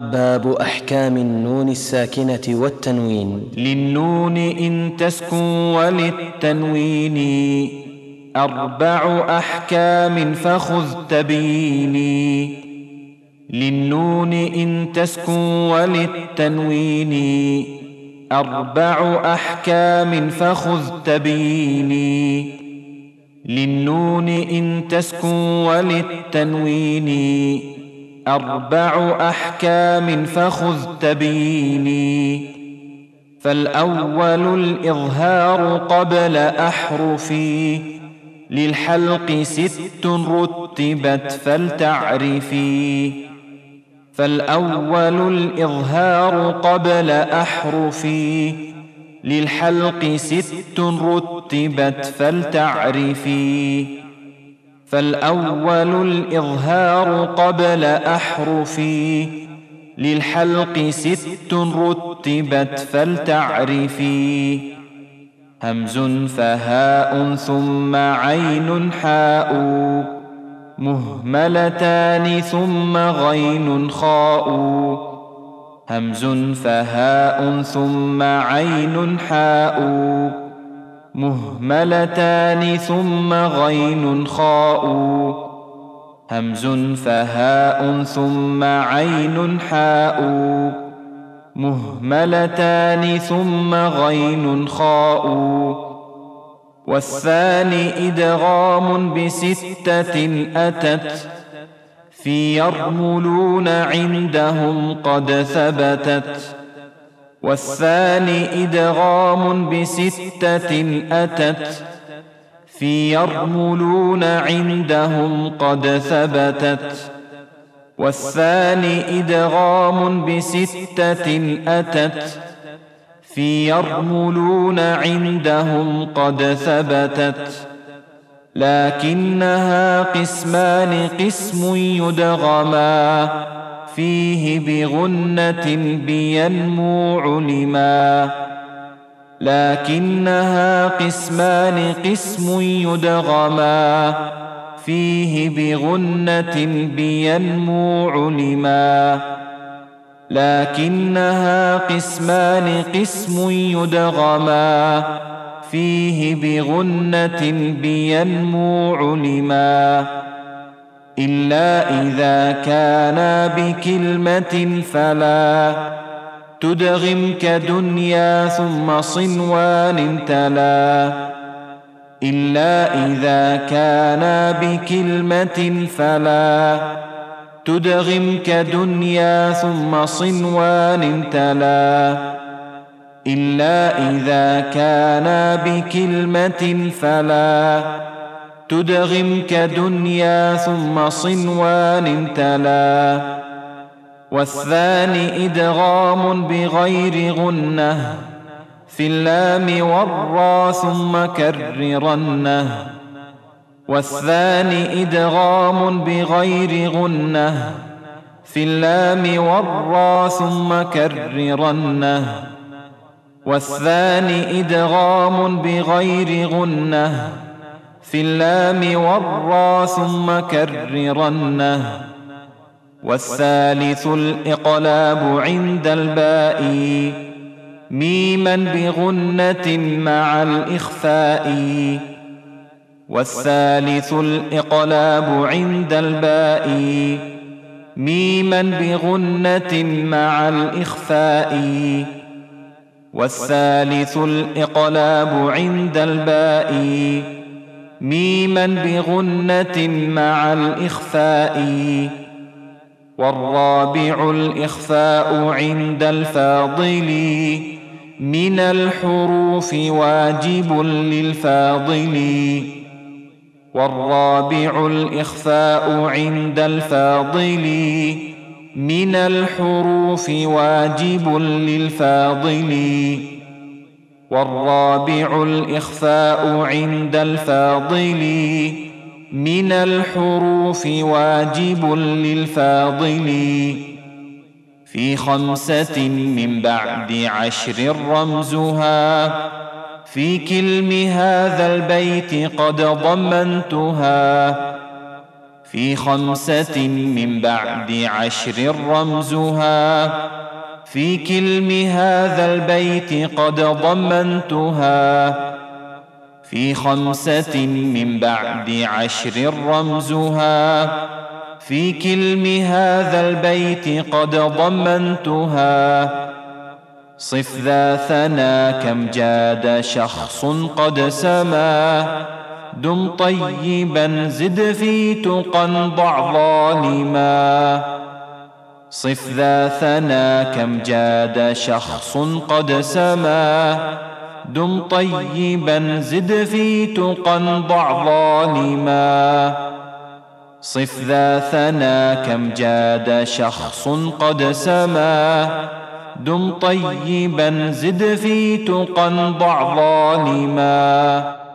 باب أحكام النون الساكنة والتنوين. للنون إن تسكن وللتنوين. أربع أحكام فخذ تبيني للنون إن تسكن وللتنوين. أربع أحكام فخذ تبيني للنون إن تسكن وللتنوين. أربع أحكام فخذ تبيني. فالأول الإظهار قبل أحرفي. للحلق ست رتبت فلتعرفي. فالأول الإظهار قبل أحرفي. للحلق ست رتبت فلتعرفي. فالأول الإظهار قبل أحرفي للحلق ست رتبت فلتعرفي همز فهاء ثم عين حاء مهملتان ثم غين خاء همز فهاء ثم عين حاء مهملتان ثم غين خاء همز فهاء ثم عين حاء مهملتان ثم غين خاء والثاني إدغام بستة أتت. في يرملون عندهم قد ثبتت. والثاني إدغام بستة أتت في يرملون عندهم قد ثبتت والثاني إدغام بستة أتت في يرملون عندهم قد ثبتت لكنها قسمان قسم يدغما فيه بغنة بينمو علما لكنها قسمان قسم يدغما فيه بغنة بينمو علما لكنها قسمان قسم يدغما فيه بغنة بينمو علما إلا إذا كان بكلمة فلا تدغم كدنيا ثم صنوان تلا. إلا إذا كان بكلمة فلا تدغم كدنيا ثم صنوان تلا. إلا إذا كان بكلمة فلا تدغم كدنيا ثم صنوان تلا. والثاني إدغام بغير غنة. في اللام والرا ثم كررنة. والثاني إدغام بغير غنة. في اللام والرا ثم كررنة. والثاني إدغام بغير غنة. في اللام والرا ثم كررنه. والثالث الإقلاب عند الباء ميما بغنة مع الإخفاء. والثالث الإقلاب عند الباء ميما بغنة مع الإخفاء. والثالث الإقلاب عند الباء ميما بغنة مع الإخفاء والرابع الإخفاء عند الفاضل من الحروف واجب للفاضل. والرابع الإخفاء عند الفاضل من الحروف واجب للفاضل. والرابع الإخفاء عند الفاضل من الحروف واجب للفاضل في خمسة من بعد عشر رمزها. في كلم هذا البيت قد ضمنتها. في خمسة من بعد عشر رمزها. في كلم هذا البيت قد ضمنتها في خمسة من بعد عشر رمزها في كلم هذا البيت قد ضمنتها صف ذا ثنا كم جاد شخص قد سما دم طيبا زد في تقى ضع ظالما صف ذا ثنا كم جاد شخص قد سما. دم طيبا زد في تقى ضع ظالما. صف ذا ثنا كم جاد شخص قد سما. دم طيبا زد في تقى ضع ظالما.